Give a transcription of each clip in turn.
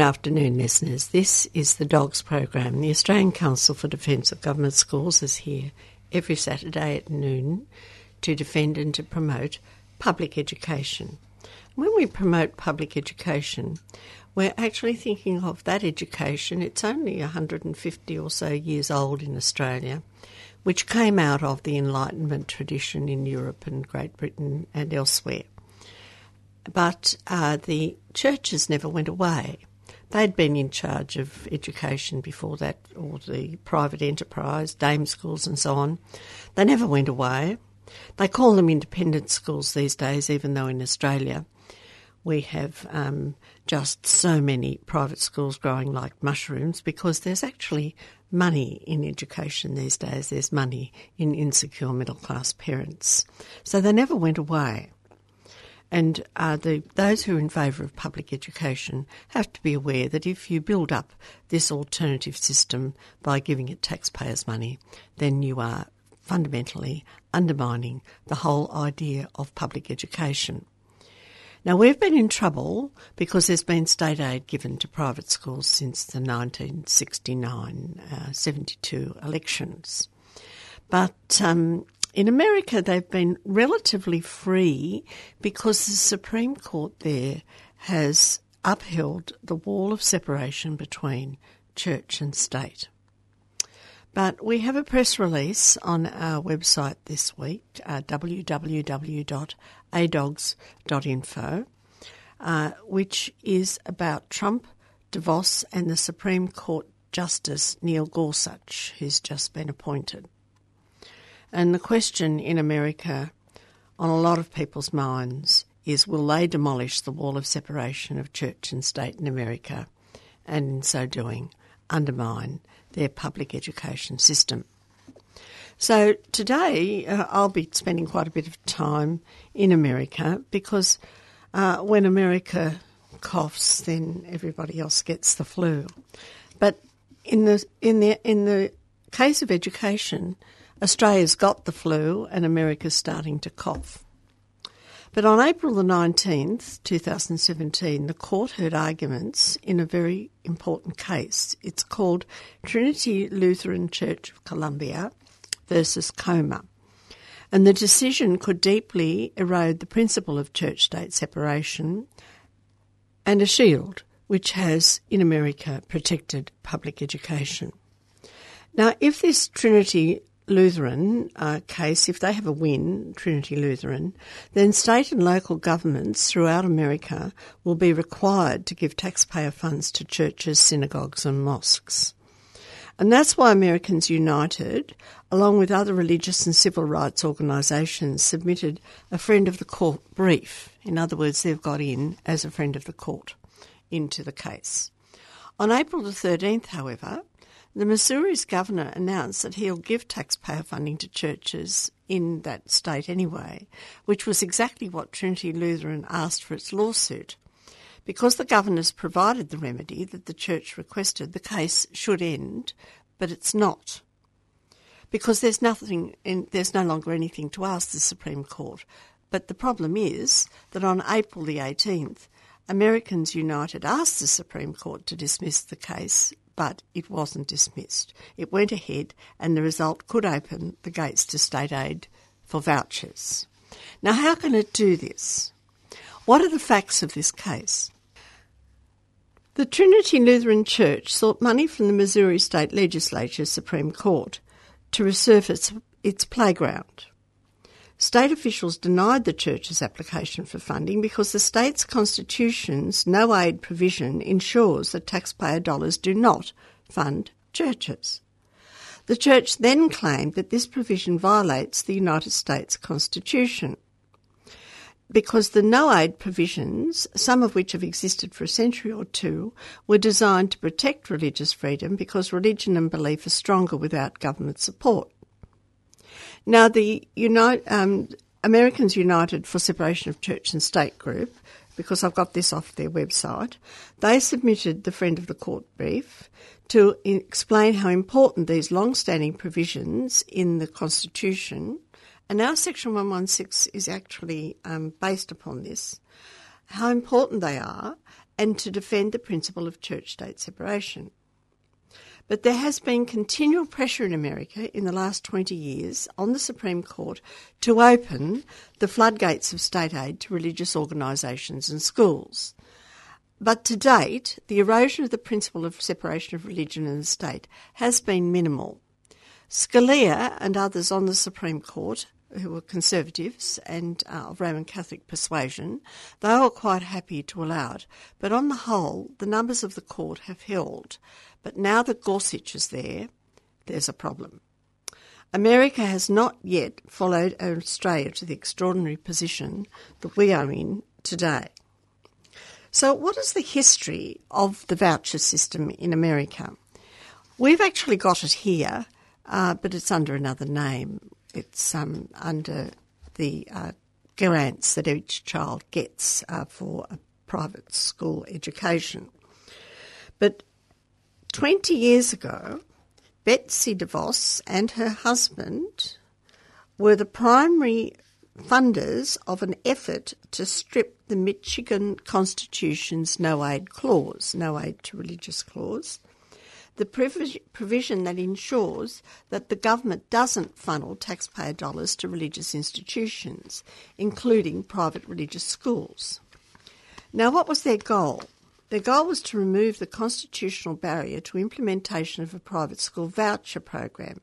Good afternoon, listeners. This is the DOGS program. The Australian Council for Defence of Government Schools is here every Saturday at noon to defend and to promote public education. When we promote public education, we're actually thinking of that education. It's only 150 or so years old in Australia, which came out of the Enlightenment tradition in Europe and Great Britain and elsewhere. But uh, the churches never went away. They'd been in charge of education before that, or the private enterprise, dame schools and so on. They never went away. They call them independent schools these days, even though in Australia we have um, just so many private schools growing like mushrooms because there's actually money in education these days. There's money in insecure middle class parents. So they never went away. And uh, the, those who are in favour of public education have to be aware that if you build up this alternative system by giving it taxpayers' money, then you are fundamentally undermining the whole idea of public education. Now, we've been in trouble because there's been state aid given to private schools since the 1969 uh, 72 elections. But um, in America, they've been relatively free because the Supreme Court there has upheld the wall of separation between church and state. But we have a press release on our website this week, uh, www.adogs.info, uh, which is about Trump, DeVos, and the Supreme Court Justice Neil Gorsuch, who's just been appointed. And the question in America on a lot of people's minds is will they demolish the wall of separation of church and state in America and in so doing undermine their public education system? So today uh, I'll be spending quite a bit of time in America because uh, when America coughs, then everybody else gets the flu. But in the in the in the case of education, Australia's got the flu and America's starting to cough. But on April the 19th, 2017, the court heard arguments in a very important case. It's called Trinity Lutheran Church of Columbia versus Comer. And the decision could deeply erode the principle of church state separation and a shield which has, in America, protected public education. Now, if this Trinity Lutheran uh, case, if they have a win, Trinity Lutheran, then state and local governments throughout America will be required to give taxpayer funds to churches, synagogues, and mosques. And that's why Americans United, along with other religious and civil rights organisations, submitted a friend of the court brief. In other words, they've got in as a friend of the court into the case. On April the 13th, however, the Missouri's governor announced that he'll give taxpayer funding to churches in that state anyway, which was exactly what Trinity Lutheran asked for its lawsuit. Because the governor's provided the remedy that the church requested, the case should end, but it's not. Because there's nothing, in, there's no longer anything to ask the Supreme Court. But the problem is that on April the 18th, Americans United asked the Supreme Court to dismiss the case but it wasn't dismissed. It went ahead, and the result could open the gates to state aid for vouchers. Now, how can it do this? What are the facts of this case? The Trinity Lutheran Church sought money from the Missouri State Legislature Supreme Court to resurface its playground. State officials denied the church's application for funding because the state's constitution's no aid provision ensures that taxpayer dollars do not fund churches. The church then claimed that this provision violates the United States Constitution because the no aid provisions, some of which have existed for a century or two, were designed to protect religious freedom because religion and belief are stronger without government support. Now, the um, Americans United for Separation of Church and State group, because I've got this off their website, they submitted the Friend of the Court brief to explain how important these long standing provisions in the Constitution, and now Section 116 is actually um, based upon this, how important they are, and to defend the principle of church state separation. But there has been continual pressure in America in the last 20 years on the Supreme Court to open the floodgates of state aid to religious organisations and schools. But to date, the erosion of the principle of separation of religion and the state has been minimal. Scalia and others on the Supreme Court who were conservatives and uh, of Roman Catholic persuasion, they were quite happy to allow it. But on the whole, the numbers of the court have held. But now that Gorsuch is there, there's a problem. America has not yet followed Australia to the extraordinary position that we are in today. So, what is the history of the voucher system in America? We've actually got it here, uh, but it's under another name. It's um, under the uh, grants that each child gets uh, for a private school education. But 20 years ago, Betsy DeVos and her husband were the primary funders of an effort to strip the Michigan Constitution's no aid clause, no aid to religious clause, the provision that ensures that the government doesn't funnel taxpayer dollars to religious institutions, including private religious schools. Now, what was their goal? Their goal was to remove the constitutional barrier to implementation of a private school voucher program.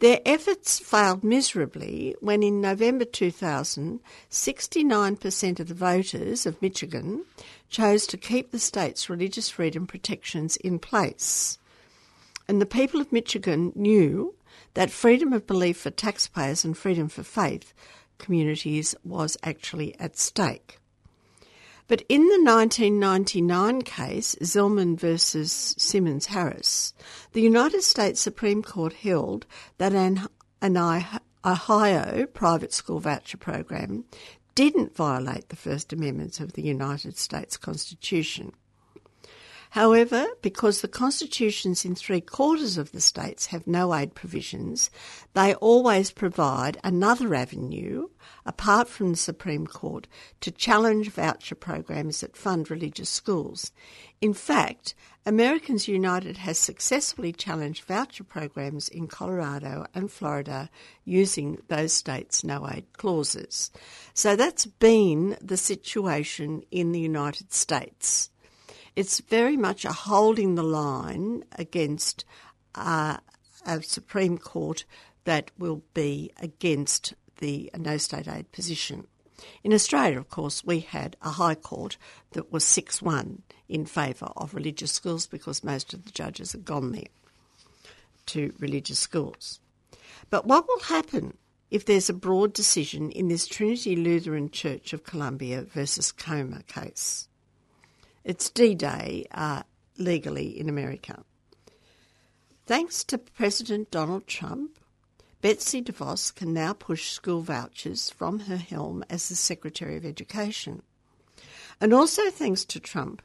Their efforts failed miserably when in November 2000, 69% of the voters of Michigan chose to keep the state's religious freedom protections in place. And the people of Michigan knew that freedom of belief for taxpayers and freedom for faith communities was actually at stake. But in the 1999 case, Zelman versus Simmons Harris, the United States Supreme Court held that an, an Ohio private school voucher program didn't violate the First Amendment of the United States Constitution. However, because the constitutions in three quarters of the states have no aid provisions, they always provide another avenue, apart from the Supreme Court, to challenge voucher programs that fund religious schools. In fact, Americans United has successfully challenged voucher programs in Colorado and Florida using those states' no aid clauses. So that's been the situation in the United States. It's very much a holding the line against uh, a Supreme Court that will be against the no state aid position. In Australia, of course, we had a High Court that was 6 1 in favour of religious schools because most of the judges had gone there to religious schools. But what will happen if there's a broad decision in this Trinity Lutheran Church of Columbia versus Comer case? It's D Day uh, legally in America. Thanks to President Donald Trump, Betsy DeVos can now push school vouchers from her helm as the Secretary of Education. And also thanks to Trump,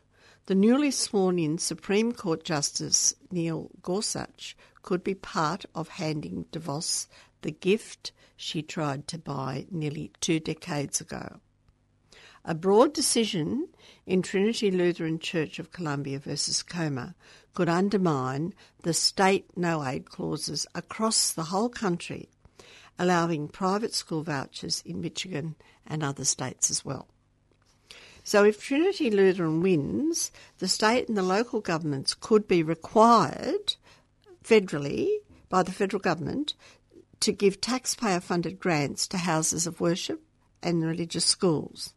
the newly sworn in Supreme Court Justice Neil Gorsuch could be part of handing DeVos the gift she tried to buy nearly two decades ago. A broad decision in Trinity Lutheran Church of Columbia versus Comer could undermine the state no aid clauses across the whole country, allowing private school vouchers in Michigan and other states as well. So if Trinity Lutheran wins, the state and the local governments could be required federally by the federal government to give taxpayer funded grants to houses of worship and religious schools.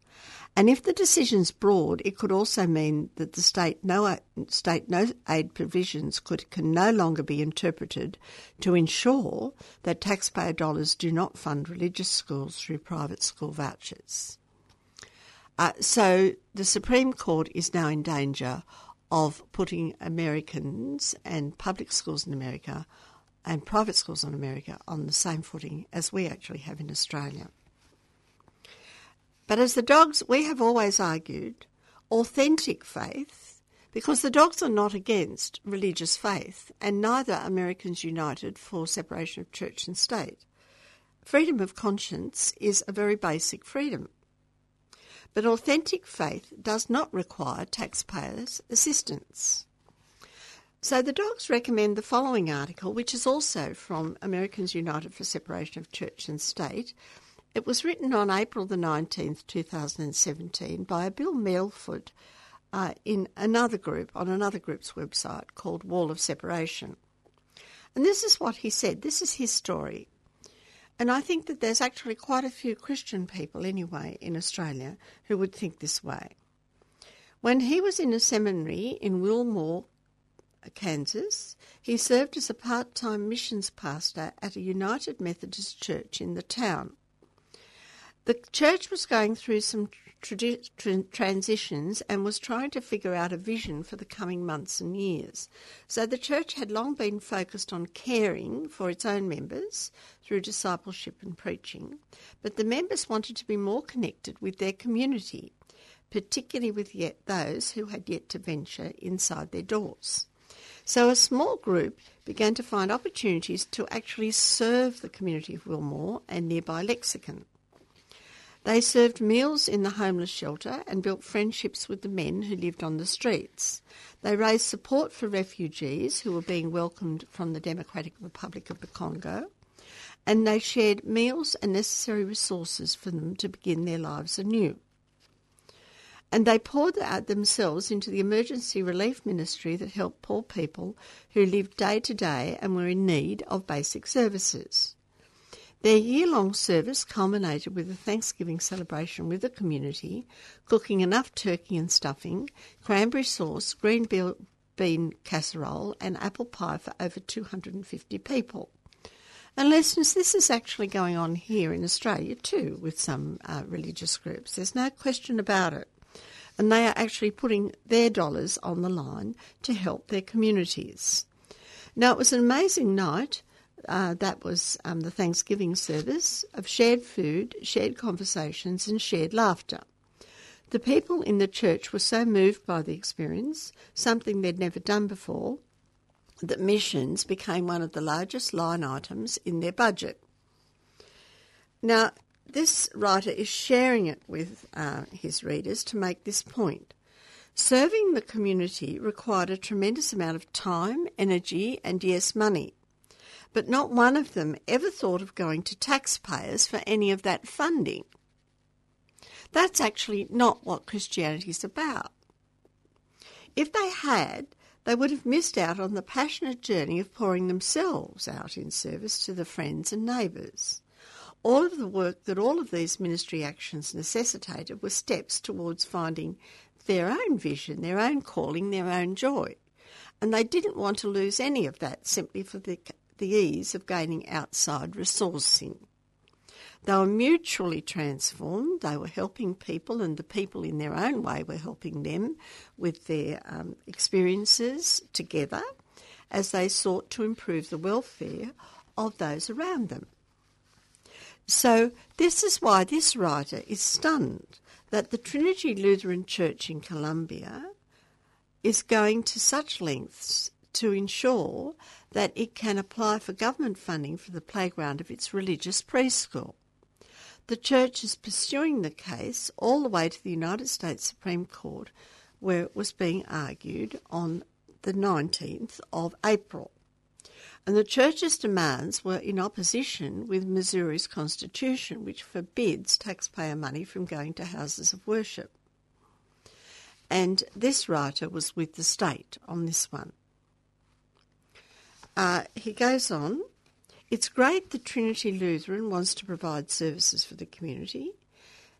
And if the decision's broad, it could also mean that the state no state no aid provisions could can no longer be interpreted to ensure that taxpayer dollars do not fund religious schools through private school vouchers. Uh, so the Supreme Court is now in danger of putting Americans and public schools in America and private schools in America on the same footing as we actually have in Australia. But as the dogs, we have always argued authentic faith, because the dogs are not against religious faith, and neither Americans United for separation of church and state. Freedom of conscience is a very basic freedom. But authentic faith does not require taxpayers' assistance. So the dogs recommend the following article, which is also from Americans United for Separation of Church and State, it was written on April the 19th, 2017, by Bill Mefford uh, in another group, on another group's website called Wall of Separation. And this is what he said. This is his story. And I think that there's actually quite a few Christian people, anyway, in Australia who would think this way. When he was in a seminary in Wilmore, Kansas, he served as a part time missions pastor at a United Methodist church in the town. The church was going through some tradi- tra- transitions and was trying to figure out a vision for the coming months and years. So the church had long been focused on caring for its own members through discipleship and preaching, but the members wanted to be more connected with their community, particularly with yet those who had yet to venture inside their doors. So a small group began to find opportunities to actually serve the community of Wilmore and nearby Lexington. They served meals in the homeless shelter and built friendships with the men who lived on the streets. They raised support for refugees who were being welcomed from the Democratic Republic of the Congo. And they shared meals and necessary resources for them to begin their lives anew. And they poured out themselves into the emergency relief ministry that helped poor people who lived day to day and were in need of basic services. Their year long service culminated with a Thanksgiving celebration with the community, cooking enough turkey and stuffing, cranberry sauce, green bean casserole, and apple pie for over 250 people. And listeners, this is actually going on here in Australia too with some uh, religious groups. There's no question about it. And they are actually putting their dollars on the line to help their communities. Now, it was an amazing night. Uh, that was um, the Thanksgiving service of shared food, shared conversations, and shared laughter. The people in the church were so moved by the experience, something they'd never done before, that missions became one of the largest line items in their budget. Now, this writer is sharing it with uh, his readers to make this point. Serving the community required a tremendous amount of time, energy, and yes, money but not one of them ever thought of going to taxpayers for any of that funding. That's actually not what Christianity is about. If they had, they would have missed out on the passionate journey of pouring themselves out in service to the friends and neighbours. All of the work that all of these ministry actions necessitated were steps towards finding their own vision, their own calling, their own joy. And they didn't want to lose any of that simply for the the ease of gaining outside resourcing. They were mutually transformed. They were helping people, and the people in their own way were helping them with their um, experiences together as they sought to improve the welfare of those around them. So, this is why this writer is stunned that the Trinity Lutheran Church in Columbia is going to such lengths to ensure that it can apply for government funding for the playground of its religious preschool. The church is pursuing the case all the way to the United States Supreme Court, where it was being argued on the 19th of April. And the church's demands were in opposition with Missouri's constitution, which forbids taxpayer money from going to houses of worship. And this writer was with the state on this one. Uh, he goes on It's great that Trinity Lutheran wants to provide services for the community.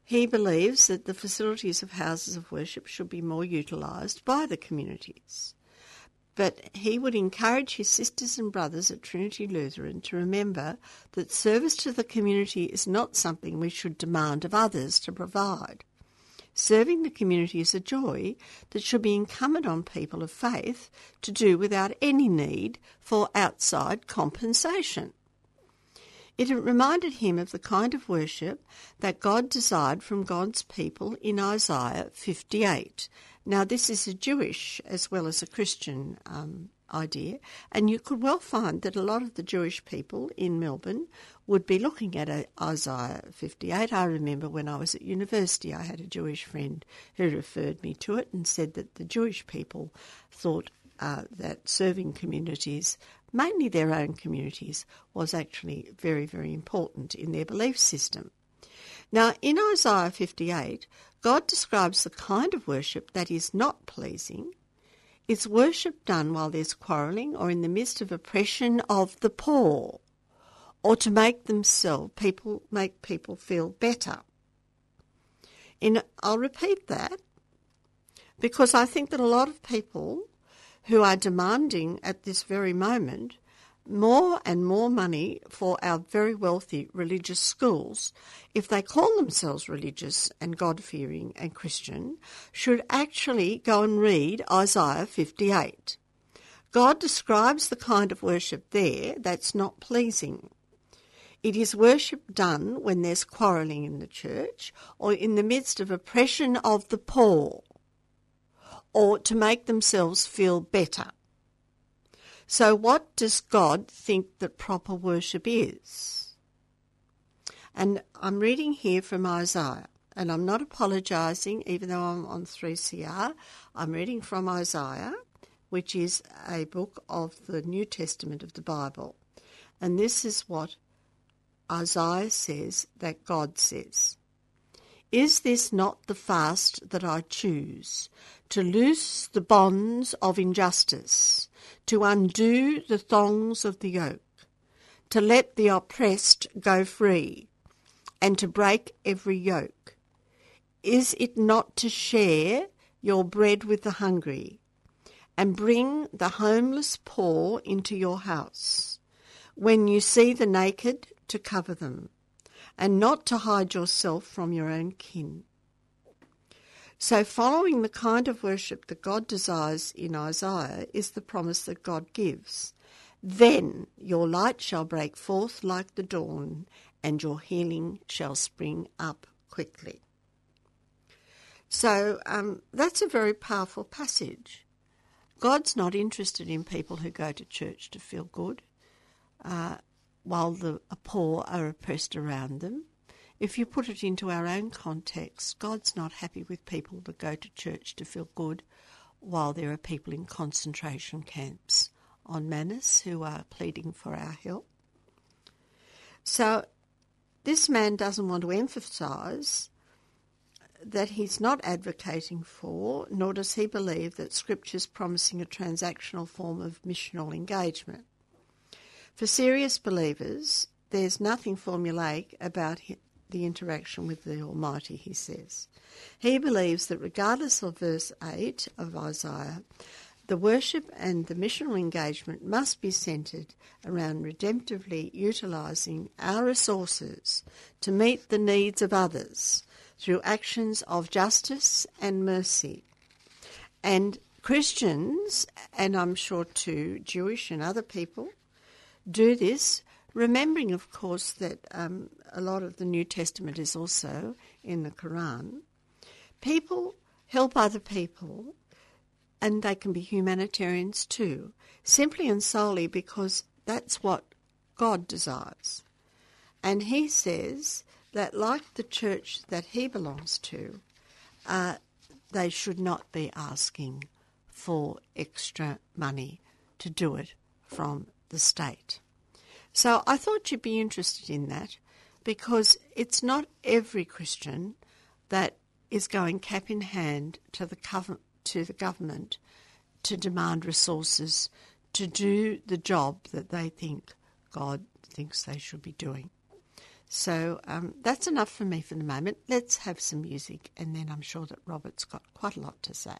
He believes that the facilities of houses of worship should be more utilised by the communities. But he would encourage his sisters and brothers at Trinity Lutheran to remember that service to the community is not something we should demand of others to provide. Serving the community is a joy that should be incumbent on people of faith to do without any need for outside compensation. It reminded him of the kind of worship that God desired from God's people in Isaiah 58. Now, this is a Jewish as well as a Christian um, idea, and you could well find that a lot of the Jewish people in Melbourne would be looking at Isaiah 58. I remember when I was at university, I had a Jewish friend who referred me to it and said that the Jewish people thought uh, that serving communities, mainly their own communities, was actually very, very important in their belief system. Now, in Isaiah 58, God describes the kind of worship that is not pleasing. It's worship done while there's quarrelling or in the midst of oppression of the poor or to make themselves people make people feel better. In, I'll repeat that because I think that a lot of people who are demanding at this very moment more and more money for our very wealthy religious schools, if they call themselves religious and God fearing and Christian, should actually go and read Isaiah 58. God describes the kind of worship there that's not pleasing. It is worship done when there's quarrelling in the church or in the midst of oppression of the poor or to make themselves feel better. So, what does God think that proper worship is? And I'm reading here from Isaiah, and I'm not apologising, even though I'm on 3CR. I'm reading from Isaiah, which is a book of the New Testament of the Bible. And this is what Isaiah says that God says. Is this not the fast that I choose? To loose the bonds of injustice, to undo the thongs of the yoke, to let the oppressed go free, and to break every yoke. Is it not to share your bread with the hungry, and bring the homeless poor into your house? When you see the naked, to cover them and not to hide yourself from your own kin. So, following the kind of worship that God desires in Isaiah is the promise that God gives. Then your light shall break forth like the dawn, and your healing shall spring up quickly. So, um, that's a very powerful passage. God's not interested in people who go to church to feel good. Uh, while the poor are oppressed around them. If you put it into our own context, God's not happy with people that go to church to feel good while there are people in concentration camps on Manus who are pleading for our help. So this man doesn't want to emphasise that he's not advocating for, nor does he believe that Scripture's promising a transactional form of missional engagement. For serious believers, there's nothing formulaic about the interaction with the Almighty, he says. He believes that regardless of verse 8 of Isaiah, the worship and the missional engagement must be centred around redemptively utilising our resources to meet the needs of others through actions of justice and mercy. And Christians, and I'm sure too Jewish and other people, do this, remembering, of course, that um, a lot of the New Testament is also in the Quran. People help other people, and they can be humanitarians too, simply and solely because that's what God desires. And He says that, like the church that He belongs to, uh, they should not be asking for extra money to do it from the state. So I thought you'd be interested in that because it's not every Christian that is going cap in hand to the, to the government to demand resources to do the job that they think God thinks they should be doing. So um, that's enough for me for the moment. Let's have some music, and then I'm sure that Robert's got quite a lot to say.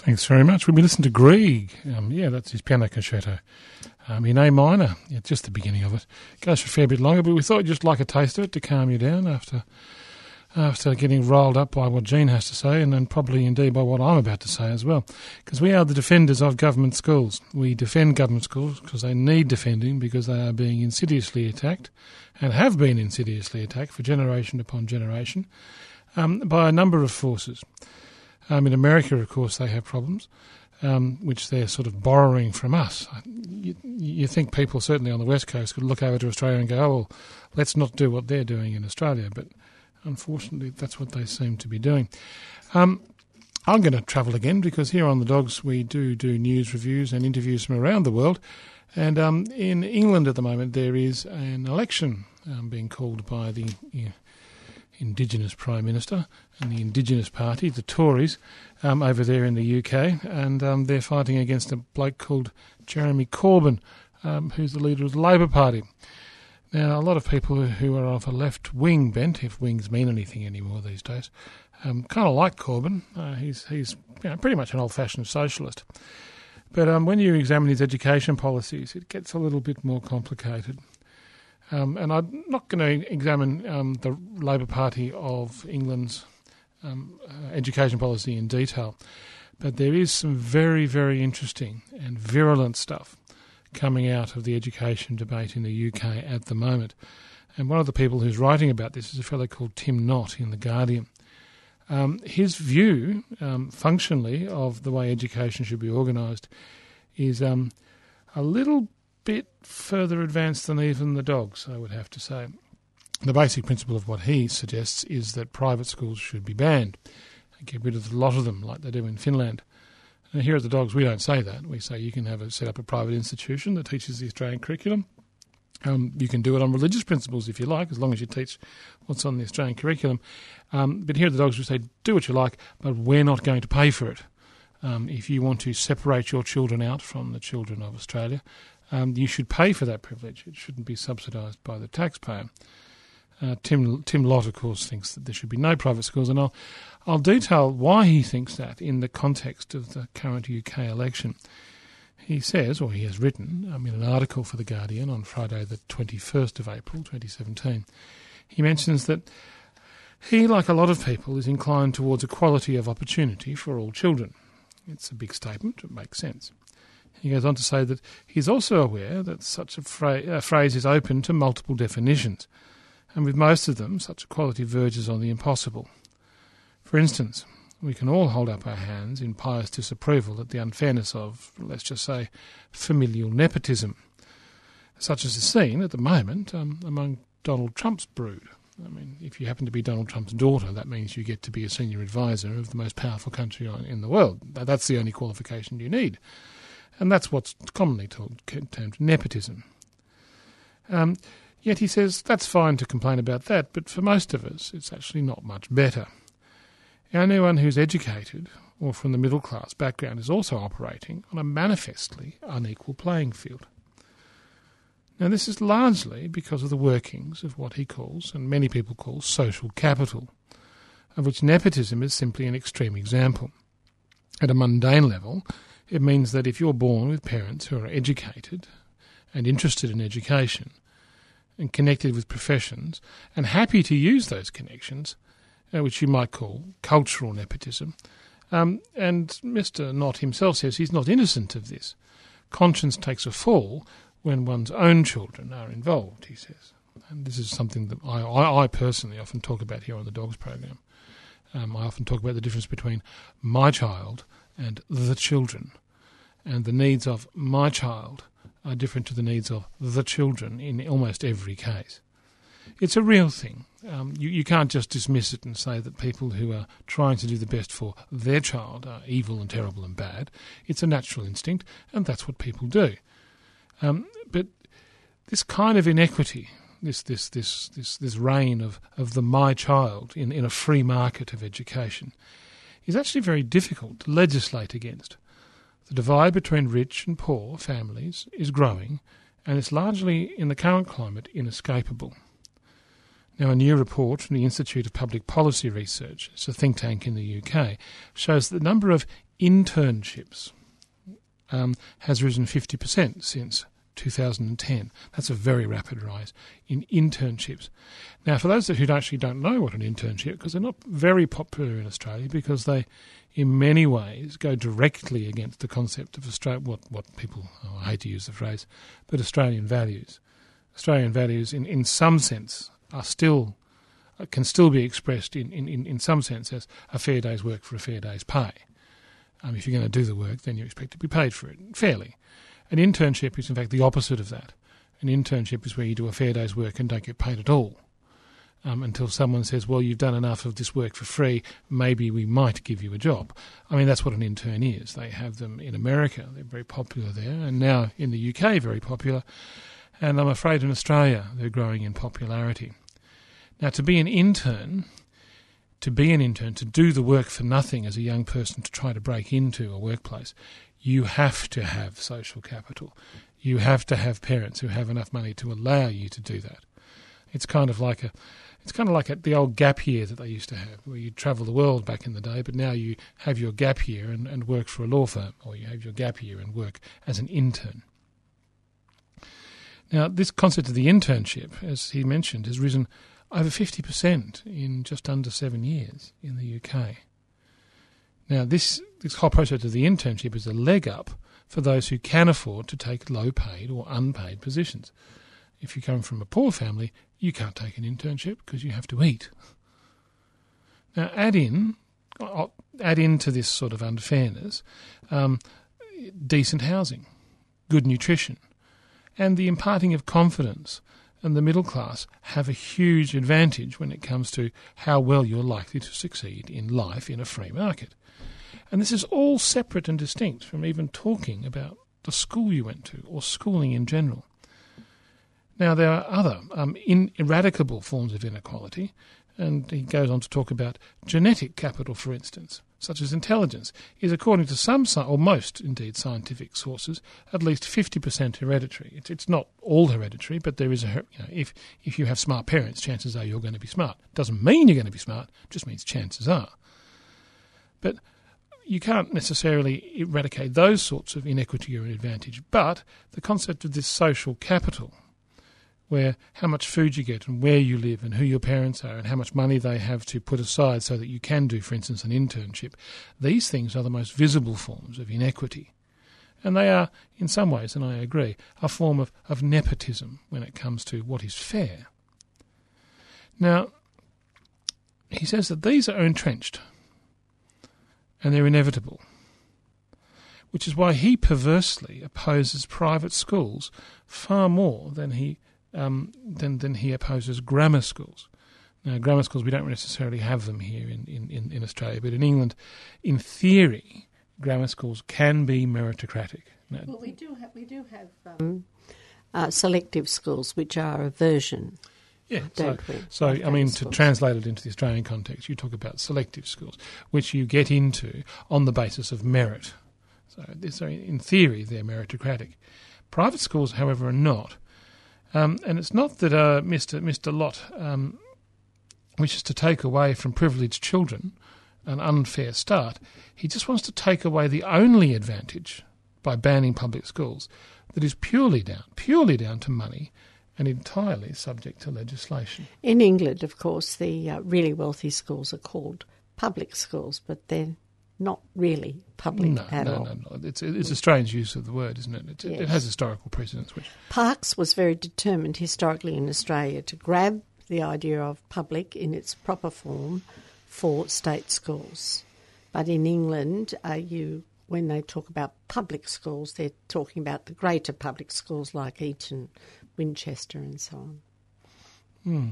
Thanks very much. When we listen to Grieg, um, yeah, that's his piano concerto um, in A minor. Yeah, just the beginning of it. Goes for a fair bit longer, but we thought you'd just like a taste of it to calm you down after after getting rolled up by what Jean has to say, and then probably indeed by what I'm about to say as well. Because we are the defenders of government schools. We defend government schools because they need defending because they are being insidiously attacked and have been insidiously attacked for generation upon generation um, by a number of forces. Um, in America, of course, they have problems. um, which they're sort of borrowing from us. You, you, think people, certainly on the West Coast, could look over to Australia and go, oh, well, let's not do what they're doing in Australia. But unfortunately, that's what they seem to be doing. Um, I'm going to travel again because here on The Dogs we do do news reviews and interviews from around the world. And um, in England at the moment, there is an election um, being called by the Indigenous Prime Minister and the Indigenous Party, the Tories, um, over there in the UK. And um, they're fighting against a bloke called Jeremy Corbyn, um, who's the leader of the Labor Party. Now, a lot of people who are of a left wing bent, if wings mean anything anymore these days, um, kind of like Corbyn. Uh, he's he's you know, pretty much an old fashioned socialist. But um, when you examine his education policies, it gets a little bit more complicated. Um, and I'm not going to examine um, the Labor Party of England's um, uh, education policy in detail, but there is some very, very interesting and virulent stuff coming out of the education debate in the UK at the moment. And one of the people who's writing about this is a fellow called Tim Lott in The Guardian. Um, his view, um, functionally, of the way education should be organised is um, a little bit further advanced than even the dogs, I would have to say. The basic principle of what he suggests is that private schools should be banned and get rid of a lot of them, like they do in Finland. And here at the Dogs, we don't say that. We say you can have a, set up a private institution that teaches the Australian curriculum. Um, you can do it on religious principles if you like, as long as you teach what's on the Australian curriculum. Um, but here at the Dogs, we say do what you like, but we're not going to pay for it. Um, if you want to separate your children out from the children of Australia, um, you should pay for that privilege. It shouldn't be subsidised by the taxpayer. Uh, Tim Tim Lott, of course, thinks that there should be no private schools, and I'll I'll detail why he thinks that in the context of the current UK election. He says, or he has written, um, in an article for the Guardian on Friday, the twenty first of April, twenty seventeen. He mentions that he, like a lot of people, is inclined towards equality of opportunity for all children. It's a big statement, it makes sense. He goes on to say that he's also aware that such a, fra- a phrase is open to multiple definitions, and with most of them, such equality verges on the impossible. For instance, we can all hold up our hands in pious disapproval at the unfairness of, let's just say, familial nepotism, such as is seen at the moment um, among Donald Trump's brood. I mean, if you happen to be Donald Trump's daughter, that means you get to be a senior advisor of the most powerful country in the world. That's the only qualification you need. And that's what's commonly termed nepotism. Um, yet he says that's fine to complain about that, but for most of us, it's actually not much better. Anyone who's educated or from the middle class background is also operating on a manifestly unequal playing field. Now, this is largely because of the workings of what he calls, and many people call, social capital, of which nepotism is simply an extreme example. At a mundane level, it means that if you're born with parents who are educated and interested in education and connected with professions and happy to use those connections, uh, which you might call cultural nepotism, um, and Mr. Lott himself says he's not innocent of this. Conscience takes a fall when one's own children are involved, he says. And this is something that I, I, I personally often talk about here on the Dogs program. Um, I often talk about the difference between my child and the children. And the needs of my child are different to the needs of the children in almost every case. It's a real thing. Um, you, you can't just dismiss it and say that people who are trying to do the best for their child are evil and terrible and bad. It's a natural instinct, and that's what people do. Um, but this kind of inequity, this this this this this reign of, of the my child in, in a free market of education, is actually very difficult to legislate against. The divide between rich and poor families is growing, and it's largely in the current climate inescapable. Now, a new report from the Institute of Public Policy Research, it's a think tank in the UK, shows that the number of internships um, has risen 50% since 2010. That's a very rapid rise in internships. Now, for those who actually don't know what an internship, because they're not very popular in Australia, because they, in many ways, go directly against the concept of Australia, what, what people, oh, I hate to use the phrase, but Australian values. Australian values, in, in some sense, are still can still be expressed in, in, in some sense as a fair day's work for a fair day's pay. Um, if you're going to do the work, then you expect to be paid for it fairly. An internship is, in fact, the opposite of that. An internship is where you do a fair day's work and don't get paid at all. Um, until someone says, Well, you've done enough of this work for free, maybe we might give you a job. I mean, that's what an intern is. They have them in America, they're very popular there, and now in the UK, very popular. And I'm afraid in Australia, they're growing in popularity. Now, to be an intern, to be an intern, to do the work for nothing as a young person to try to break into a workplace, you have to have social capital. You have to have parents who have enough money to allow you to do that. It's kind of like a it's kind of like a, the old gap year that they used to have, where you travel the world back in the day, but now you have your gap year and, and work for a law firm, or you have your gap year and work as an intern. Now, this concept of the internship, as he mentioned, has risen over 50% in just under seven years in the UK. Now, this, this whole process of the internship is a leg up for those who can afford to take low paid or unpaid positions. If you come from a poor family, you can't take an internship because you have to eat. Now, add in, uh, add into this sort of unfairness, um, decent housing, good nutrition, and the imparting of confidence and the middle class have a huge advantage when it comes to how well you're likely to succeed in life in a free market. And this is all separate and distinct from even talking about the school you went to or schooling in general. Now, there are other um, ineradicable forms of inequality, and he goes on to talk about genetic capital, for instance, such as intelligence, is, according to some, or most indeed, scientific sources, at least 50% hereditary. It's, it's not all hereditary, but there is a, you know, if, if you have smart parents, chances are you're going to be smart. Doesn't mean you're going to be smart, just means chances are. But you can't necessarily eradicate those sorts of inequity or advantage, but the concept of this social capital where how much food you get and where you live and who your parents are and how much money they have to put aside so that you can do, for instance, an internship. These things are the most visible forms of inequity. And they are, in some ways, and I agree, a form of, of nepotism when it comes to what is fair. Now, he says that these are entrenched and they're inevitable, which is why he perversely opposes private schools far more than he um, than, than he opposes grammar schools. Now, grammar schools, we don't necessarily have them here in, in, in Australia, but in England, in theory, grammar schools can be meritocratic. Now, well, we do have, we do have um, uh, selective schools, which are a version. Yeah, so, so I mean, schools. to translate it into the Australian context, you talk about selective schools, which you get into on the basis of merit. So, so in theory, they're meritocratic. Private schools, however, are not. Um, and it's not that uh, Mr. Mr. Lott um, wishes to take away from privileged children an unfair start. He just wants to take away the only advantage by banning public schools that is purely down, purely down to money and entirely subject to legislation. In England, of course, the uh, really wealthy schools are called public schools, but they're not really public no, at no, all. No, no, no. It's, it's a strange use of the word, isn't it? It, yes. it has historical precedence. Which Parkes was very determined historically in Australia to grab the idea of public in its proper form for state schools. But in England, uh, you when they talk about public schools, they're talking about the greater public schools like Eton, Winchester, and so on. Hmm.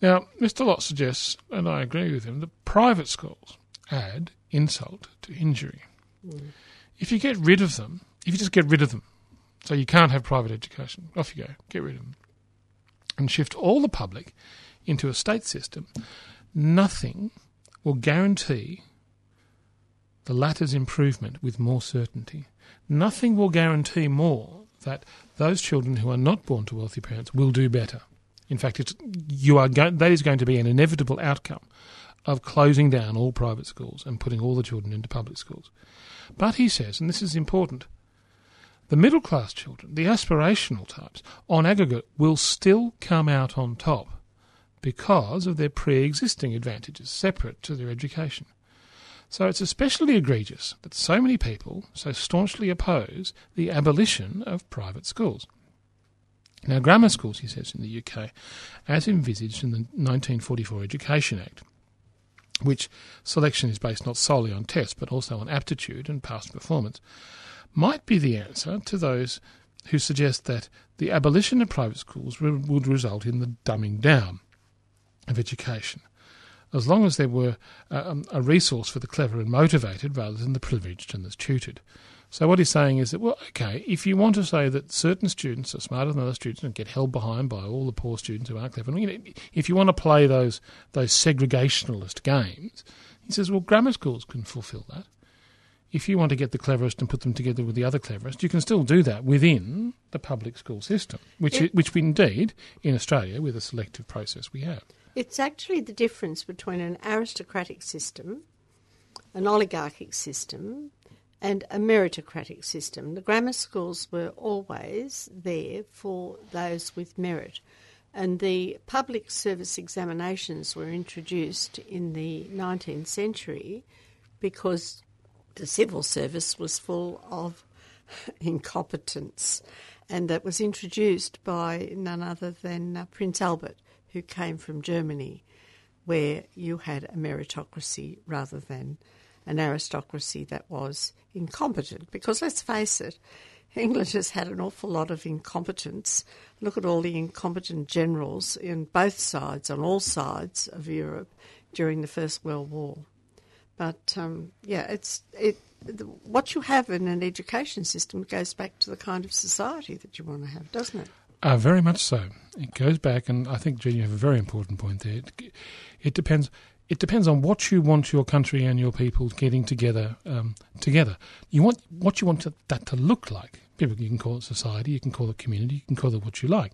Now, Mr. Lott suggests, and I agree with him, that private schools add insult to injury. Mm. If you get rid of them, if you just get rid of them, so you can't have private education, off you go, get rid of them, and shift all the public into a state system, nothing will guarantee the latter's improvement with more certainty. Nothing will guarantee more that those children who are not born to wealthy parents will do better. In fact, it's, you are go- that is going to be an inevitable outcome of closing down all private schools and putting all the children into public schools. But he says, and this is important, the middle class children, the aspirational types, on aggregate, will still come out on top because of their pre existing advantages separate to their education. So it's especially egregious that so many people so staunchly oppose the abolition of private schools. Now, grammar schools, he says, in the UK, as envisaged in the 1944 Education Act, which selection is based not solely on tests but also on aptitude and past performance, might be the answer to those who suggest that the abolition of private schools would result in the dumbing down of education, as long as there were a, a resource for the clever and motivated rather than the privileged and the tutored. So what he's saying is that, well, okay, if you want to say that certain students are smarter than other students and get held behind by all the poor students who aren't clever, you know, if you want to play those those segregationalist games, he says, well, grammar schools can fulfil that. If you want to get the cleverest and put them together with the other cleverest, you can still do that within the public school system, which it, which we indeed in Australia with a selective process we have. It's actually the difference between an aristocratic system, an oligarchic system, and a meritocratic system. The grammar schools were always there for those with merit. And the public service examinations were introduced in the 19th century because the civil service was full of incompetence. And that was introduced by none other than uh, Prince Albert, who came from Germany, where you had a meritocracy rather than an aristocracy that was incompetent. Because let's face it, England has had an awful lot of incompetence. Look at all the incompetent generals in both sides, on all sides of Europe during the First World War. But um, yeah, it's it. What you have in an education system goes back to the kind of society that you want to have, doesn't it? Uh, very much so. It goes back, and I think, Jean, you have a very important point there. It, it depends it depends on what you want your country and your people getting together. Um, together, you want what you want to, that to look like. People, you can call it society, you can call it community, you can call it what you like.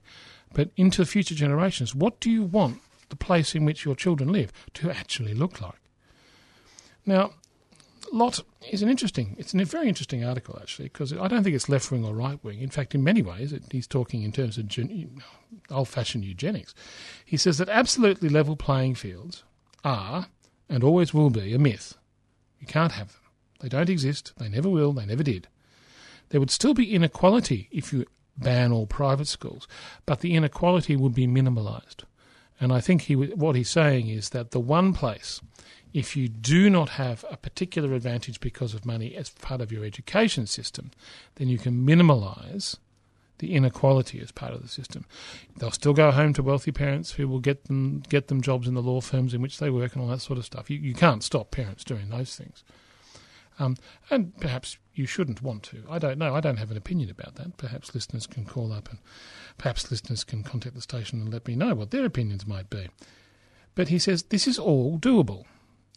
But into future generations, what do you want the place in which your children live to actually look like? Now, Lott is an interesting, it's a very interesting article actually, because I don't think it's left wing or right wing. In fact, in many ways, it, he's talking in terms of old fashioned eugenics. He says that absolutely level playing fields are and always will be a myth. You can't have them. They don't exist. They never will. They never did. There would still be inequality if you ban all private schools, but the inequality would be minimalised. And I think he, what he's saying is that the one place, if you do not have a particular advantage because of money as part of your education system, then you can minimalise the inequality as part of the system. They'll still go home to wealthy parents who will get them get them jobs in the law firms in which they work and all that sort of stuff. You, you can't stop parents doing those things. Um, and perhaps you shouldn't want to. I don't know. I don't have an opinion about that. Perhaps listeners can call up and perhaps listeners can contact the station and let me know what their opinions might be. But he says this is all doable.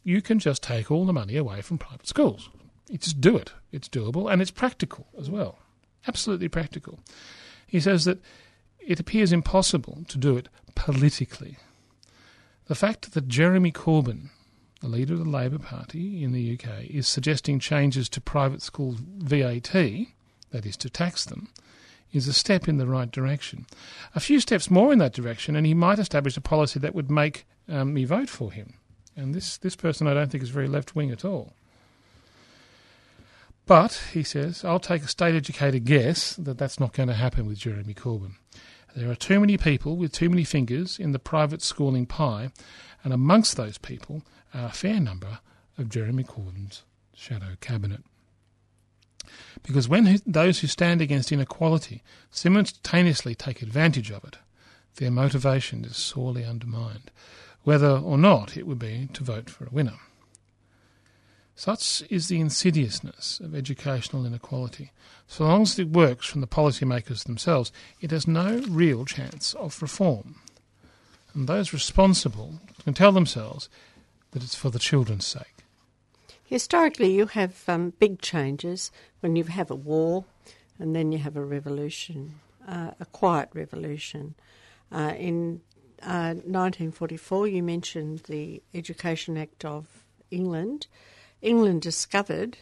You can just take all the money away from private schools. You just do it. It's doable and it's practical as well absolutely practical. He says that it appears impossible to do it politically. The fact that Jeremy Corbyn, the leader of the Labor Party in the UK, is suggesting changes to private school VAT, that is, to tax them, is a step in the right direction. A few steps more in that direction, and he might establish a policy that would make um, me vote for him. And this, this person I don't think is very left wing at all. But, he says, I'll take a state educated guess that that's not going to happen with Jeremy Corbyn. There are too many people with too many fingers in the private schooling pie, and amongst those people are a fair number of Jeremy Corbyn's shadow cabinet. Because when those who stand against inequality simultaneously take advantage of it, their motivation is sorely undermined, whether or not it would be to vote for a winner. Such is the insidiousness of educational inequality. So long as it works from the policymakers themselves, it has no real chance of reform. And those responsible can tell themselves that it's for the children's sake. Historically, you have um, big changes when you have a war and then you have a revolution, uh, a quiet revolution. Uh, in uh, 1944, you mentioned the Education Act of England. England discovered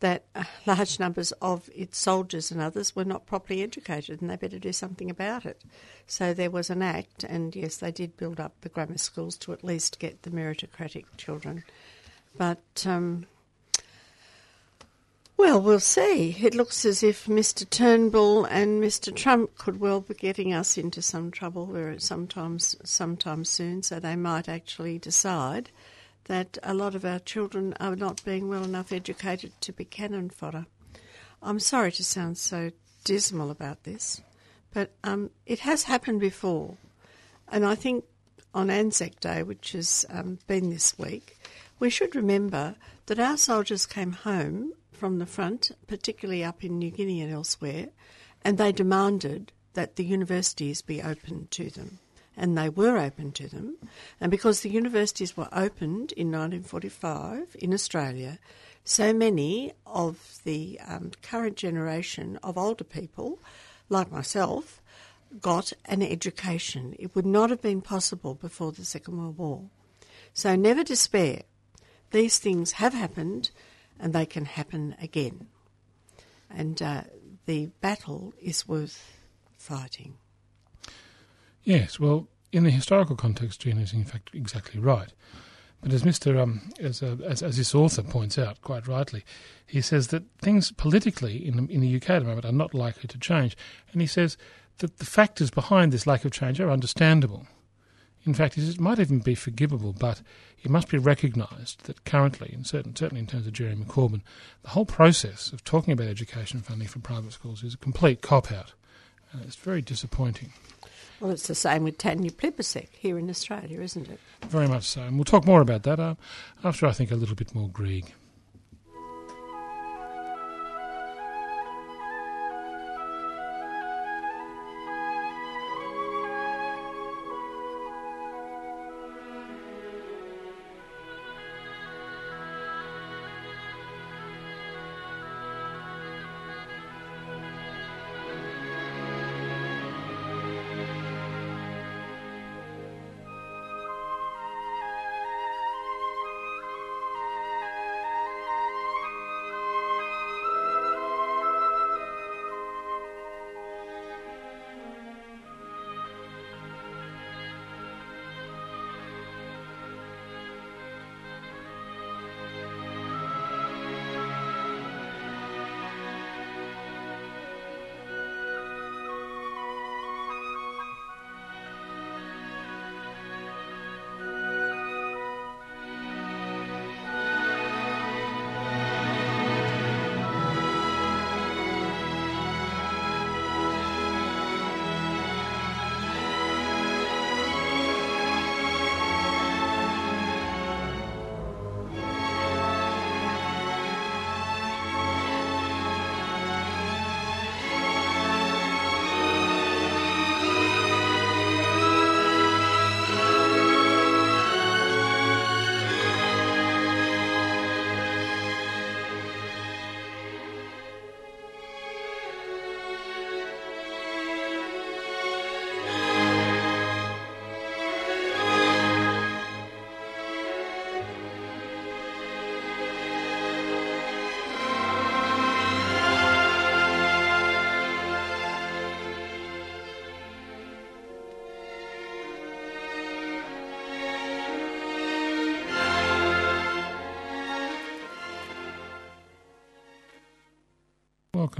that uh, large numbers of its soldiers and others were not properly educated and they better do something about it. So there was an act, and yes, they did build up the grammar schools to at least get the meritocratic children. But, um, well, we'll see. It looks as if Mr. Turnbull and Mr. Trump could well be getting us into some trouble sometimes, sometime soon, so they might actually decide that a lot of our children are not being well enough educated to be cannon fodder. I'm sorry to sound so dismal about this, but um, it has happened before. And I think on Anzac Day, which has um, been this week, we should remember that our soldiers came home from the front, particularly up in New Guinea and elsewhere, and they demanded that the universities be open to them. And they were open to them. And because the universities were opened in 1945 in Australia, so many of the um, current generation of older people, like myself, got an education. It would not have been possible before the Second World War. So never despair. These things have happened and they can happen again. And uh, the battle is worth fighting. Yes, well, in the historical context, Gina is in fact exactly right. But as Mr. Um, as, uh, as, as this author points out quite rightly, he says that things politically in in the UK at the moment are not likely to change, and he says that the factors behind this lack of change are understandable. In fact, it might even be forgivable, but it must be recognised that currently, and certain, certainly in terms of Jeremy Corbyn, the whole process of talking about education funding for private schools is a complete cop out. And it's very disappointing. Well, it's the same with Tanya Plibersek here in Australia, isn't it? Very much so. And we'll talk more about that uh, after I think a little bit more Grieg.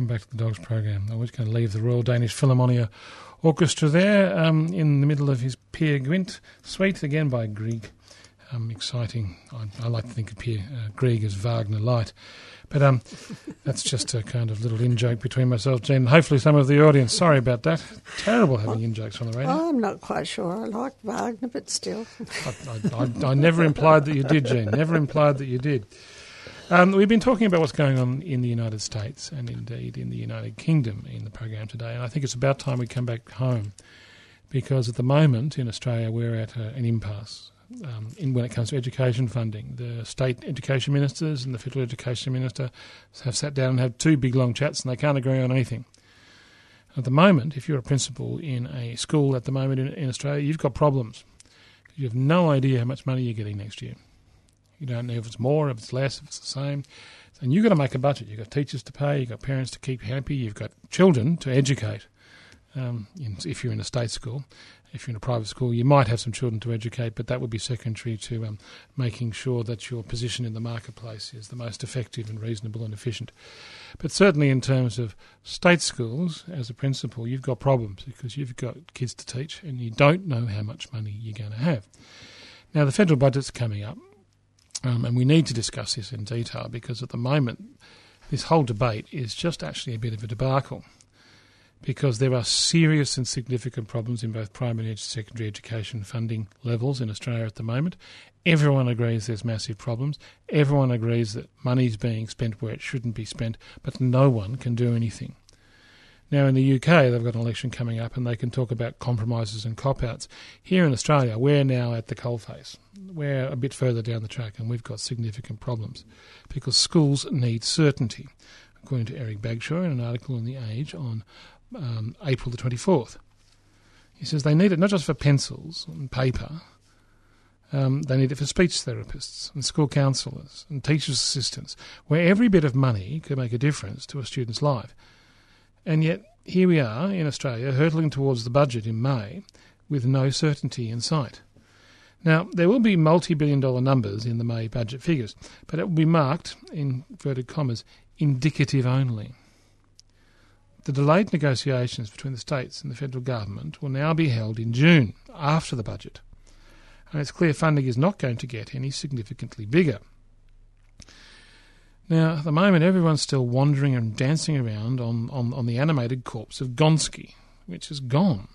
Back to the Dogs program. I was going to leave the Royal Danish Philharmonia Orchestra there um, in the middle of his Peer Gynt suite, again by Grieg. Um, exciting. I, I, like to think of Peer uh, Grieg as Wagner light. But um, that's just a kind of little in joke between myself, Jean, and hopefully some of the audience. Sorry about that. Terrible having in jokes on the radio. I'm not quite sure. I like Wagner, but still. I, I, I, never implied that you did, Jean. Never implied that you did. Um, we've been talking about what's going on in the United States and indeed in the United Kingdom in the program today, and I think it's about time we come back home because at the moment in Australia we're at a, an impasse. Um, in when it comes to education funding, the state education ministers and the federal education minister have sat down and had two big long chats, and they can't agree on anything. At the moment, if you're a principal in a school at the moment in, in Australia, you've got problems. You have no idea how much money you're getting next year. You don't know if it's more, if it's less, if it's the same. And you've got to make a budget. You've got teachers to pay, you've got parents to keep happy, you've got children to educate. Um, in, if you're in a state school, if you're in a private school, you might have some children to educate, but that would be secondary to um, making sure that your position in the marketplace is the most effective and reasonable and efficient. But certainly, in terms of state schools, as a principal, you've got problems because you've got kids to teach and you don't know how much money you're going to have. Now, the federal budget's coming up, Um, and we need to discuss this in detail because at the moment, this whole debate is just actually a bit of a debacle because there are serious and significant problems in both primary and secondary education funding levels in Australia at the moment. Everyone agrees there's massive problems. Everyone agrees that money's being spent where it shouldn't be spent, but no one can do anything. Now, in the UK, they've got an election coming up and they can talk about compromises and cop outs. Here in Australia, we're now at the coalface. We're a bit further down the track and we've got significant problems because schools need certainty, according to Eryk Bagshaw in an article in The Age on um, April the 24th. He says they need it not just for pencils and paper, um, they need it for speech therapists and school counsellors and teachers' assistants, where every bit of money could make a difference to a student's life. And yet, here we are in Australia hurtling towards the budget in May with no certainty in sight. Now, there will be multi billion dollar numbers in the May budget figures, but it will be marked, in inverted commas, indicative only. The delayed negotiations between the states and the federal government will now be held in June, after the budget. And it's clear funding is not going to get any significantly bigger. Now, at the moment, everyone's still wandering and dancing around on, on, on the animated corpse of Gonski, which is gone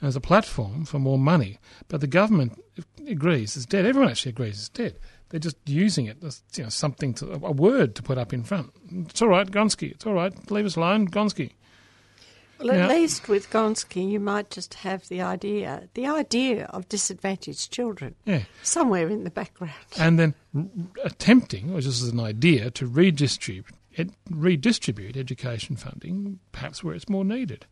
as a platform for more money. But the government agrees it's dead. Everyone actually agrees it's dead. They're just using it as you know, something to a word to put up in front. It's all right, Gonski. It's all right. Leave us alone, Gonski. Well, at least with Gonski, you might just have the idea, the idea of disadvantaged children, yeah. somewhere in the background, and then r- attempting, or just as an idea, to redistribute ed- redistribute education funding, perhaps where it's more needed.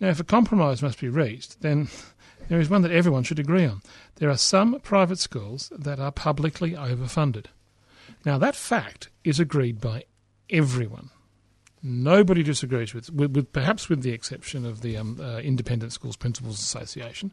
Now, if a compromise must be reached, then there is one that everyone should agree on. There are some private schools that are publicly overfunded. Now, that fact is agreed by everyone. Nobody disagrees with, with, with, perhaps with the exception of the um, uh, Independent Schools Principals Association,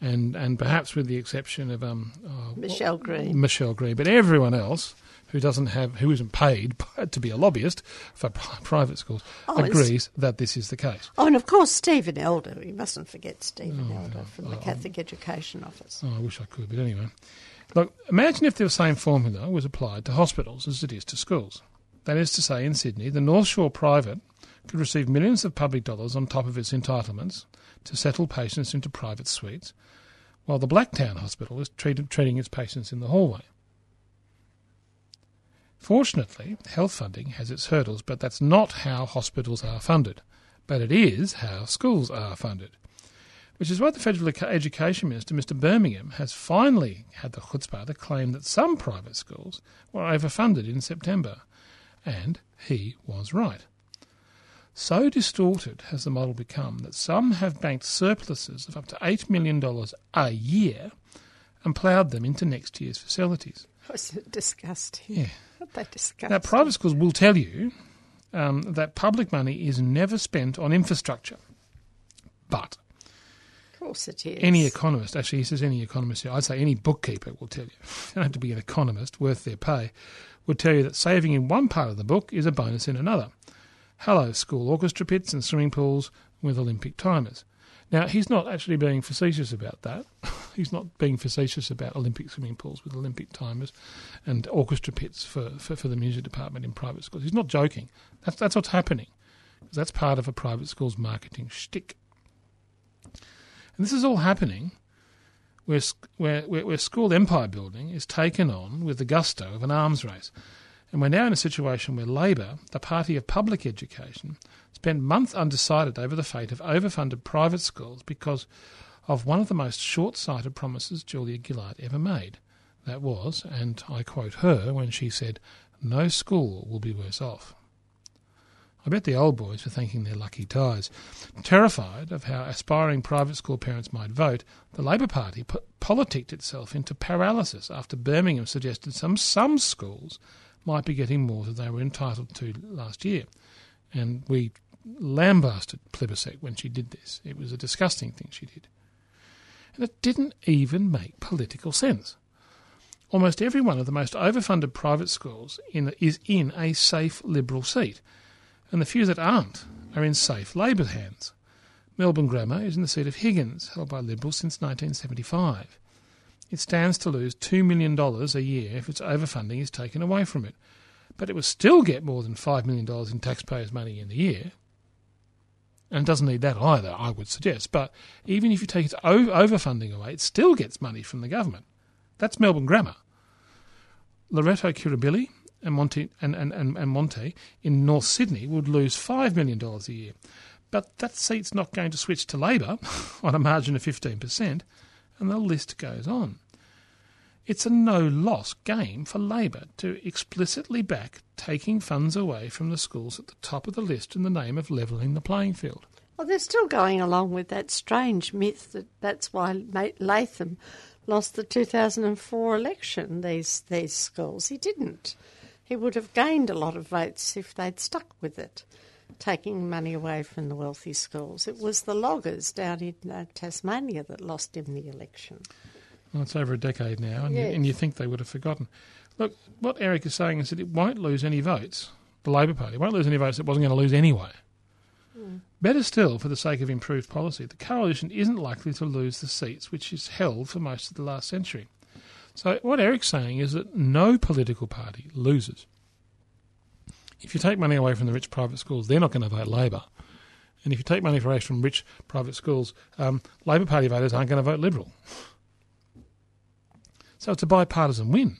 and and perhaps with the exception of um, oh, Michelle Green. Michelle Green, but everyone else who doesn't have who isn't paid to be a lobbyist for private schools oh, agrees that this is the case. Oh, and of course Stephen Elder. You mustn't forget Stephen oh, Elder from the Catholic Education Office. Oh, I wish I could, but anyway. Look, imagine if the same formula was applied to hospitals as it is to schools. That is to say, in Sydney, the North Shore Private could receive millions of public dollars on top of its entitlements to settle patients into private suites, while the Blacktown Hospital is treated, treating its patients in the hallway. Fortunately, health funding has its hurdles, but that's not how hospitals are funded. But it is how schools are funded. Which is why the Federal Education Minister, Mr Birmingham, has finally had the chutzpah to claim that some private schools were overfunded in September. And he was right. So distorted has the model become that some have banked surpluses of up to $8 million a year and ploughed them into next year's facilities. It disgusting? Yeah. They disgusting. Now, private schools will tell you um, that public money is never spent on infrastructure. But of course it is. Any economist, actually, he says any economist, I'd say any bookkeeper will tell you, you don't have to be an economist worth their pay, would tell you that saving in one part of the book is a bonus in another. Hello, school orchestra pits and swimming pools with Olympic timers. Now, he's not actually being facetious about that. he's not being facetious about Olympic swimming pools with Olympic timers and orchestra pits for, for, for the music department in private schools. He's not joking. That's, that's what's happening. That's part of a private school's marketing shtick. And this is all happening where, where, where, school empire building is taken on with the gusto of an arms race. And we're now in a situation where Labor, the party of public education, spent months undecided over the fate of overfunded private schools because of one of the most short sighted promises Julia Gillard ever made. That was, and I quote her when she said, No school will be worse off. I bet the old boys were thanking their lucky ties. Terrified of how aspiring private school parents might vote, the Labor Party po- politicked itself into paralysis after Birmingham suggested some, some schools might be getting more than they were entitled to last year. And we lambasted Plibersek when she did this. It was a disgusting thing she did. And it didn't even make political sense. Almost every one of the most overfunded private schools in, is in a safe Liberal seat and the few that aren't are in safe Labor hands. Melbourne Grammar is in the seat of Higgins, held by Liberals since 1975. it stands to lose $2 million a year if its overfunding is taken away from it. But it will still get more than $5 million in taxpayers' money in the year. And it doesn't need that either, I would suggest. But even if you take its overfunding away, it still gets money from the government. That's Melbourne Grammar. Loreto Kirribilli and Monte and, and, and, and Monte in North Sydney would lose $5 million a year. But that seat's not going to switch to Labor on a margin of 15%, and the list goes on. It's a no loss game for Labor to explicitly back taking funds away from the schools at the top of the list in the name of levelling the playing field. Well, they're still going along with that strange myth that that's why Latham lost the 2004 election, these, these schools. He didn't. He would have gained a lot of votes if they'd stuck with it, taking money away from the wealthy schools. It was the loggers down in uh, Tasmania that lost him the election. Well, it's over a decade now, and, yes. you, and you think they would have forgotten. Look, what Eryk is saying is that it won't lose any votes. The Labor Party won't lose any votes it wasn't going to lose anyway. Mm. Better still, for the sake of improved policy, the coalition isn't likely to lose the seats which it's held for most of the last century. So, what Eryk's saying is that no political party loses. If you take money away from the rich private schools, they're not going to vote Labor. And if you take money away from rich private schools, um, Labor Party voters aren't going to vote Liberal. So it's a bipartisan win,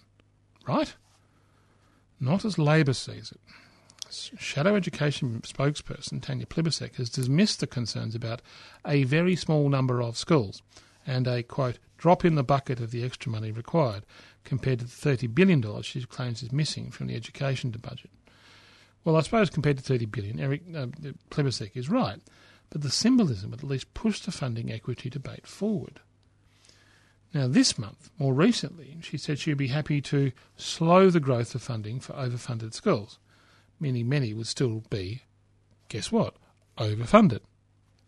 right? Not as Labor sees it. Shadow Education spokesperson Tanya Plibersek has dismissed the concerns about a very small number of schools and a, quote, drop in the bucket of the extra money required compared to the $30 billion she claims is missing from the education budget. Well, I suppose compared to 30 billion, Eryk uh, is right, but the symbolism at least push the funding equity debate forward. Now, this month, more recently, she said she'd be happy to slow the growth of funding for overfunded schools meaning many would still be, guess what, overfunded.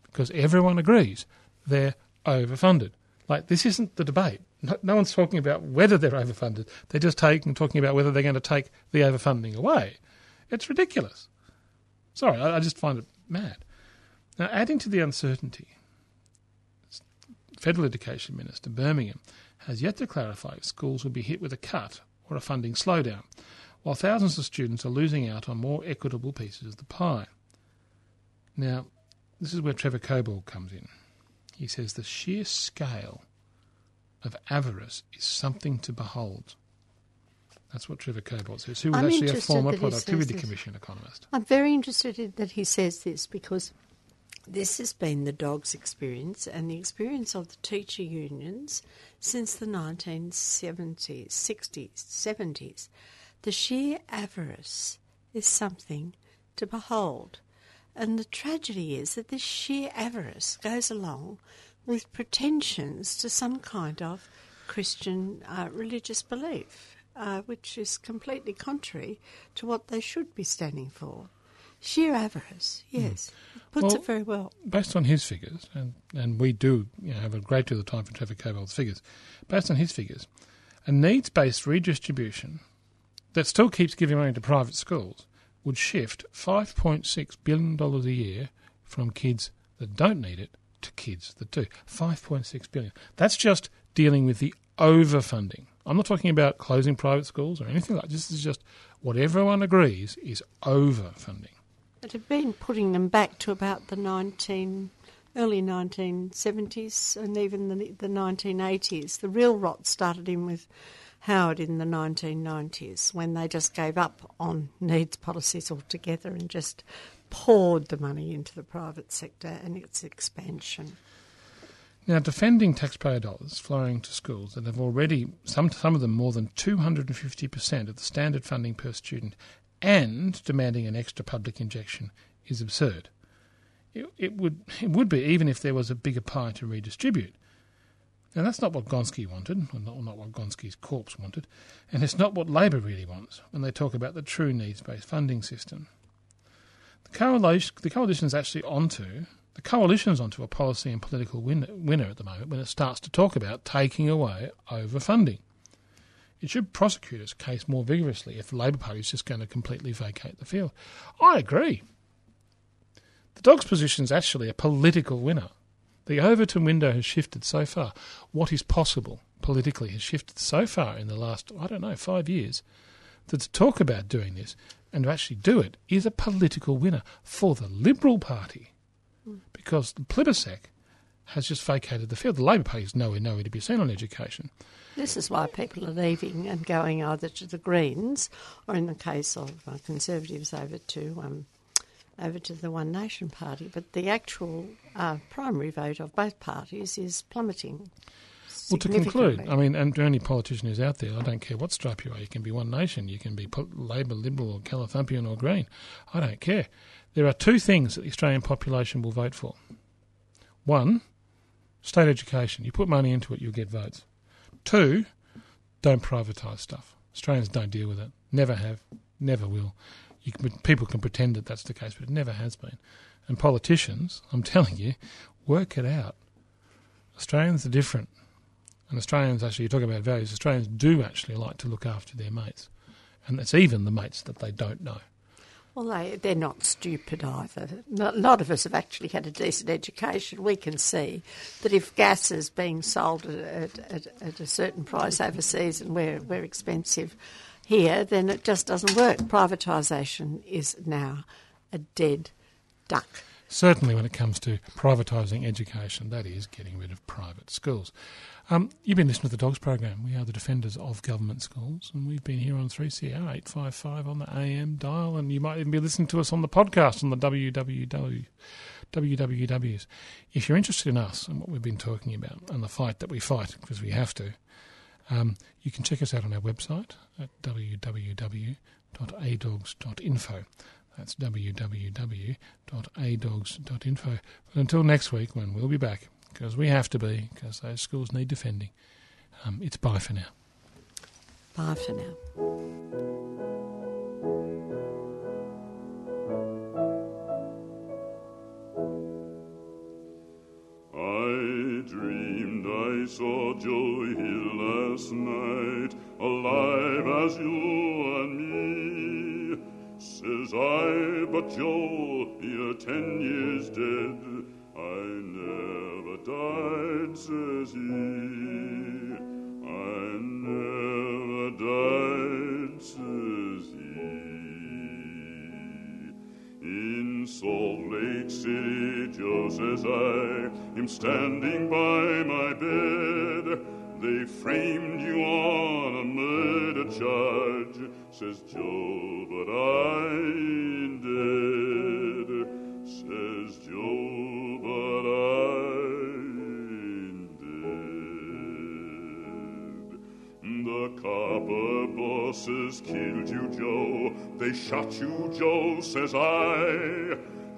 Because everyone agrees they're overfunded. Like, this isn't the debate. No, no one's talking about whether they're overfunded. They're just taking, talking about whether they're going to take the overfunding away. It's ridiculous. Sorry, I, I just find it mad. Now, adding to the uncertainty, Federal Education Minister Birmingham has yet to clarify if schools will be hit with a cut or a funding slowdown while thousands of students are losing out on more equitable pieces of the pie. Now, this is where Trevor Cobbold comes in. He says the sheer scale of avarice is something to behold. That's what Trevor Cobbold says, who was I'm actually a former Productivity Commission economist. I'm very interested in that he says this because this has been the dog's experience and the experience of the teacher unions since the 1970s, 60s, 70s. The sheer avarice is something to behold. And the tragedy is that this sheer avarice goes along with pretensions to some kind of Christian uh, religious belief, uh, which is completely contrary to what they should be standing for. Sheer avarice, hmm. yes, mm. puts well, it very well. Based on his figures, and, and we do you know, have a great deal of time for Trevor Cobbold's figures, based on his figures, a needs based redistribution that still keeps giving money to private schools would shift $5.6 billion a year from kids that don't need it to kids that do. 5.6 billion. That's just dealing with the overfunding. I'm not talking about closing private schools or anything like this. This is just what everyone agrees is overfunding. It had been putting them back to about the 19, early 1970s and even the, the 1980s. The real rot started in with Howard in the 1990s when they just gave up on needs policies altogether and just poured the money into the private sector and its expansion. Now, defending taxpayer dollars flowing to schools that have already, some, some of them more than 250% of the standard funding per student, and demanding an extra public injection is absurd. It, it, would, it would be even if there was a bigger pie to redistribute. Now, that's not what Gonski wanted, or not, not what Gonski's corpse wanted, and it's not what Labor really wants when they talk about the true needs based funding system. The coalition, the is actually onto the coalition's onto a policy and political win, winner at the moment when it starts to talk about taking away overfunding. It should prosecute its case more vigorously if the Labor Party is just going to completely vacate the field. I agree. The dog's position is actually a political winner. The Overton window has shifted so far. What is possible politically has shifted so far in the last, I don't know, five years, that to talk about doing this and to actually do it is a political winner for the Liberal Party because the Plibersek has just vacated the field. The Labor Party is nowhere, nowhere to be seen on education. This is why people are leaving and going either to the Greens or, in the case of uh, Conservatives, over to um, over to the One Nation Party. But the actual uh, primary vote of both parties is plummeting. Well, to conclude, I mean, and to any politician who's out there, I don't care what stripe you are. You can be One Nation, you can be Labor, Liberal, or Calithumpian or Green. I don't care. There are two things that the Australian population will vote for. One, state education. You put money into it, you'll get votes. Two, don't privatise stuff. Australians don't deal with it. Never have. Never will. Can, people can pretend that that's the case, but it never has been. And politicians, I'm telling you, work it out. Australians are different. And Australians actually, you talk about values, Australians do actually like to look after their mates. And it's even the mates that they don't know. Well, they, they're not stupid either. A lot of us have actually had a decent education. We can see that if gas is being sold at, at, at a certain price overseas and we're, we're expensive here, then it just doesn't work. Privatisation is now a dead duck. Certainly, when it comes to privatising education, that is getting rid of private schools. Um, you've been listening to the Dogs program. We are the defenders of government schools, and we've been here on 3CR 855 on the AM dial, and you might even be listening to us on the podcast on the www. If you're interested in us and what we've been talking about and the fight that we fight, because we have to, um, you can check us out on our website at www.adogs.info. That's www.adogs.info. But until next week, when we'll be back, because we have to be, because those schools need defending, um, it's bye for now. Bye for now. I dreamed I saw Joe Hill last night, alive as you and me. Says I, but Joe, you're ten years dead. I never died, says he. I never died, says he. In Salt Lake City, Joe says I, am standing by my bed. They framed you on a murder charge, says Joe, but I ain't dead, says Joe, but I ain't dead. The copper bosses killed you, Joe. They shot you, Joe, says I.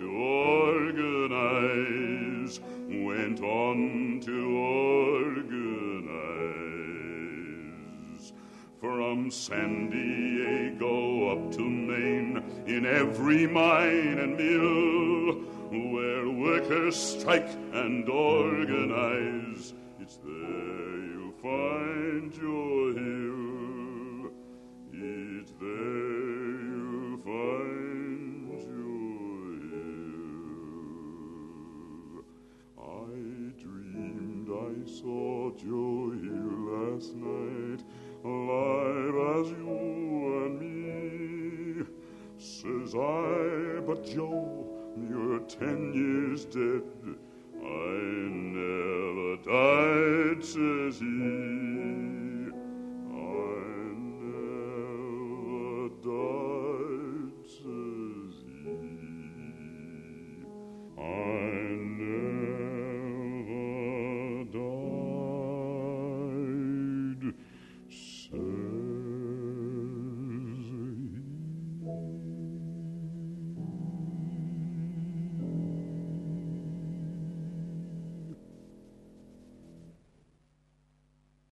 to organize, went on to organize. From San Diego up to Maine, in every mine and mill, where workers strike and organize, it's there you'll find your hill. Saw Joe here last night, alive as you and me. Says I, but Joe, you're ten years dead. I never died, says he. I never died, says he. I